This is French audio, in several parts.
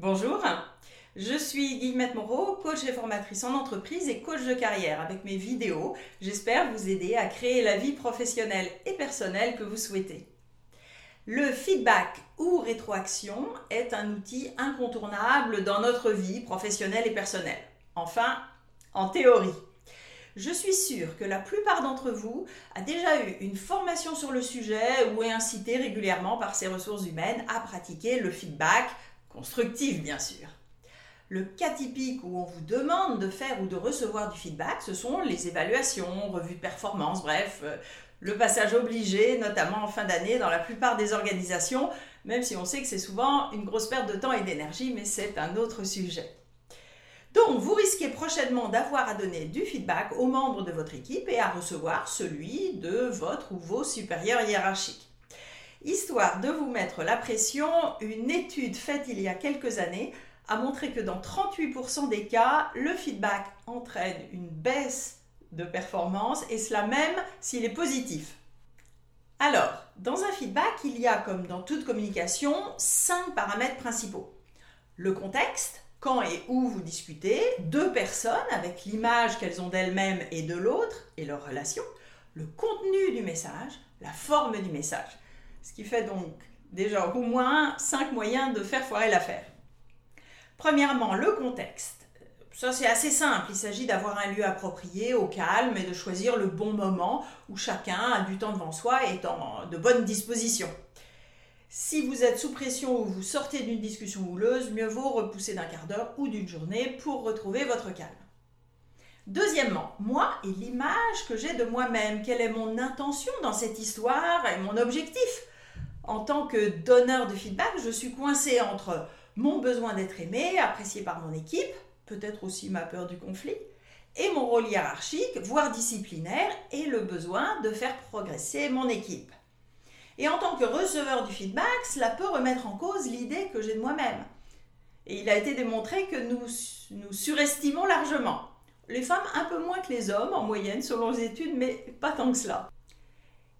Bonjour, je suis Guillemette Moreau, coach et formatrice en entreprise et coach de carrière. Avec mes vidéos, j'espère vous aider à créer la vie professionnelle et personnelle que vous souhaitez. Le feedback ou rétroaction est un outil incontournable dans notre vie professionnelle et personnelle. Enfin, en théorie. Je suis sûre que la plupart d'entre vous a déjà eu une formation sur le sujet ou est incité régulièrement par ses ressources humaines à pratiquer le feedback constructif, bien sûr. Le cas typique où on vous demande de faire ou de recevoir du feedback, ce sont les évaluations, revues de performance, bref, euh, le passage obligé, notamment en fin d'année dans la plupart des organisations, même si on sait que c'est souvent une grosse perte de temps et d'énergie, mais c'est un autre sujet. Donc, vous risquez prochainement d'avoir à donner du feedback aux membres de votre équipe et à recevoir celui de votre ou vos supérieurs hiérarchiques. Histoire de vous mettre la pression, une étude faite il y a quelques années a montré que dans 38% des cas, le feedback entraîne une baisse de performance et cela même s'il est positif. Alors, dans un feedback, il y a, comme dans toute communication, cinq paramètres principaux. Le contexte, quand et où vous discutez, deux personnes avec l'image qu'elles ont d'elles-mêmes et de l'autre et leur relation, le contenu du message, la forme du message. Ce qui fait donc déjà au moins cinq moyens de faire foirer l'affaire. Premièrement, le contexte. Ça, c'est assez simple. Il s'agit d'avoir un lieu approprié, au calme, et de choisir le bon moment où chacun a du temps devant soi et est en de bonnes dispositions. Si vous êtes sous pression ou vous sortez d'une discussion houleuse, mieux vaut repousser d'un quart d'heure ou d'une journée pour retrouver votre calme. Deuxièmement, moi et l'image que j'ai de moi-même. Quelle est mon intention dans cette histoire et mon objectif En tant que donneur de feedback, je suis coincée entre mon besoin d'être aimé, apprécié par mon équipe, peut-être aussi ma peur du conflit, et mon rôle hiérarchique, voire disciplinaire, et le besoin de faire progresser mon équipe. Et en tant que receveur du feedback, cela peut remettre en cause l'idée que j'ai de moi-même. Et il a été démontré que nous, nous surestimons largement. Les femmes un peu moins que les hommes en moyenne selon les études, mais pas tant que cela.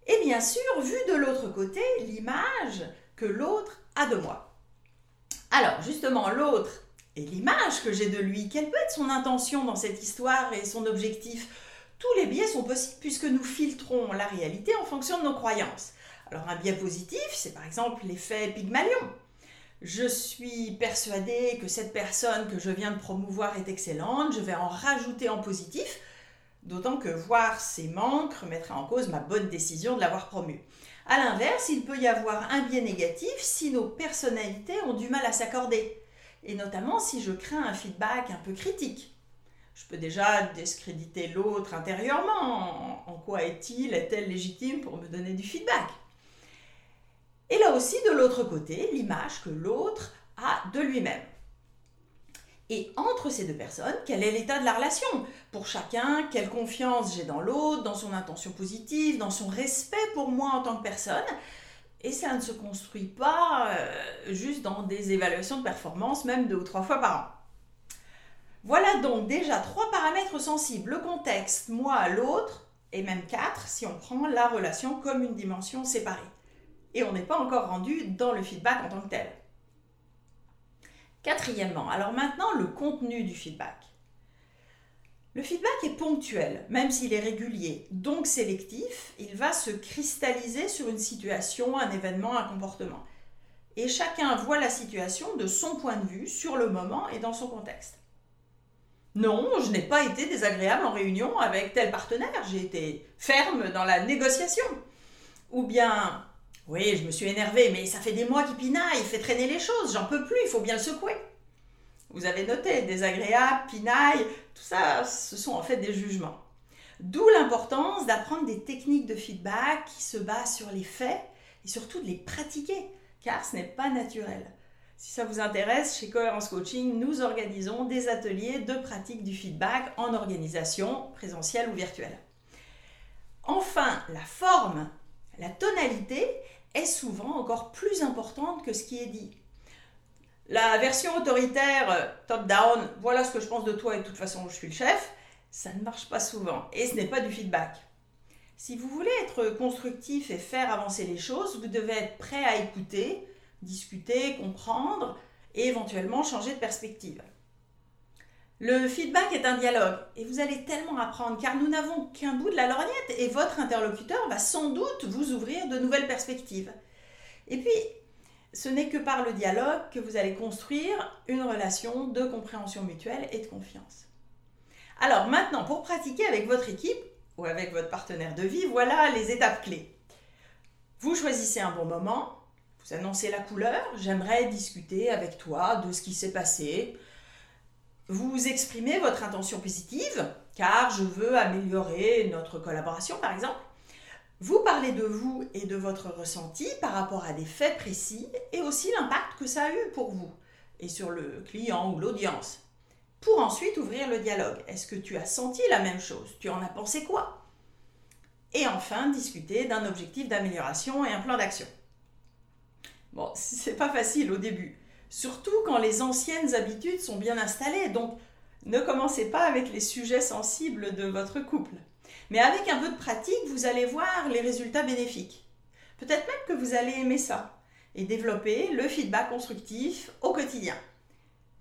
Et bien sûr, vu de l'autre côté, l'image que l'autre a de moi. Alors, justement, l'autre et l'image que j'ai de lui, quelle peut être son intention dans cette histoire et son objectif? Tous les biais sont possibles puisque nous filtrons la réalité en fonction de nos croyances. Alors, un biais positif, c'est par exemple l'effet Pygmalion. Je suis persuadée que cette personne que je viens de promouvoir est excellente, je vais en rajouter en positif, d'autant que voir ses manques remettrait en cause ma bonne décision de l'avoir promue. A l'inverse, il peut y avoir un biais négatif si nos personnalités ont du mal à s'accorder, et notamment si je crains un feedback un peu critique. Je peux déjà discréditer l'autre intérieurement. En, quoi est-il, est-elle légitime pour me donner du feedback? Et là aussi, de l'autre côté, l'image que l'autre a de lui-même. Et entre ces deux personnes, quel est l'état de la relation Pour chacun, quelle confiance j'ai dans l'autre, dans son intention positive, dans son respect pour moi en tant que personne? Et ça ne se construit pas euh, juste dans des évaluations de performance, même deux ou trois fois par an. Voilà donc déjà trois paramètres sensibles, le contexte, moi, l'autre, et même quatre si on prend la relation comme une dimension séparée. Et on n'est pas encore rendu dans le feedback en tant que tel. Quatrièmement, alors maintenant le contenu du feedback. Le feedback est ponctuel, même s'il est régulier, donc sélectif, il va se cristalliser sur une situation, un événement, un comportement. Et chacun voit la situation de son point de vue, sur le moment et dans son contexte. Non, je n'ai pas été désagréable en réunion avec tel partenaire, j'ai été ferme dans la négociation. Ou bien, oui, je me suis énervée, mais ça fait des mois qu'il pinaille, il fait traîner les choses, j'en peux plus, il faut bien le secouer. Vous avez noté, désagréable, pinaille, tout ça, ce sont en fait des jugements. D'où l'importance d'apprendre des techniques de feedback qui se basent sur les faits et surtout de les pratiquer, car ce n'est pas naturel. Si ça vous intéresse, chez Cohérence Coaching, nous organisons des ateliers de pratique du feedback en organisation, présentielle ou virtuelle. Enfin, la forme, la tonalité est souvent encore plus importante que ce qui est dit. La version autoritaire, euh, top-down, voilà ce que je pense de toi et de toute façon je suis le chef, ça ne marche pas souvent et ce n'est pas du feedback. Si vous voulez être constructif et faire avancer les choses, vous devez être prêt à écouter, discuter, comprendre et éventuellement changer de perspective. Le feedback est un dialogue et vous allez tellement apprendre car nous n'avons qu'un bout de la lorgnette et votre interlocuteur va sans doute vous ouvrir de nouvelles perspectives. Et puis, ce n'est que par le dialogue que vous allez construire une relation de compréhension mutuelle et de confiance. Alors maintenant, pour pratiquer avec votre équipe ou avec votre partenaire de vie, voilà les étapes clés. Vous choisissez un bon moment, vous annoncez la couleur, j'aimerais discuter avec toi de ce qui s'est passé, vous exprimez votre intention positive, car je veux améliorer notre collaboration par exemple. Vous parlez de vous et de votre ressenti par rapport à des faits précis et aussi l'impact que ça a eu pour vous et sur le client ou l'audience. Pour ensuite ouvrir le dialogue. Est-ce que tu as senti la même chose? Tu en as pensé quoi? Et enfin, discuter d'un objectif d'amélioration et un plan d'action. Bon, c'est pas facile au début. Surtout quand les anciennes habitudes sont bien installées. Donc, ne commencez pas avec les sujets sensibles de votre couple. Mais avec un peu de pratique, vous allez voir les résultats bénéfiques. Peut-être même que vous allez aimer ça et développer le feedback constructif au quotidien.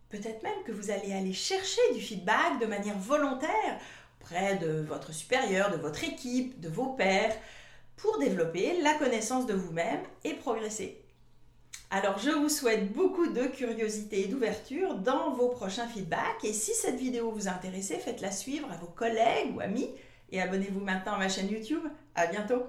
Peut-être même que vous allez aller chercher du feedback de manière volontaire auprès de votre supérieur, de votre équipe, de vos pairs, pour développer la connaissance de vous-même et progresser. Alors je vous souhaite beaucoup de curiosité et d'ouverture dans vos prochains feedbacks. Et si cette vidéo vous a intéressé, faites-la suivre à vos collègues ou amis. Et abonnez-vous maintenant à ma chaîne YouTube. À bientôt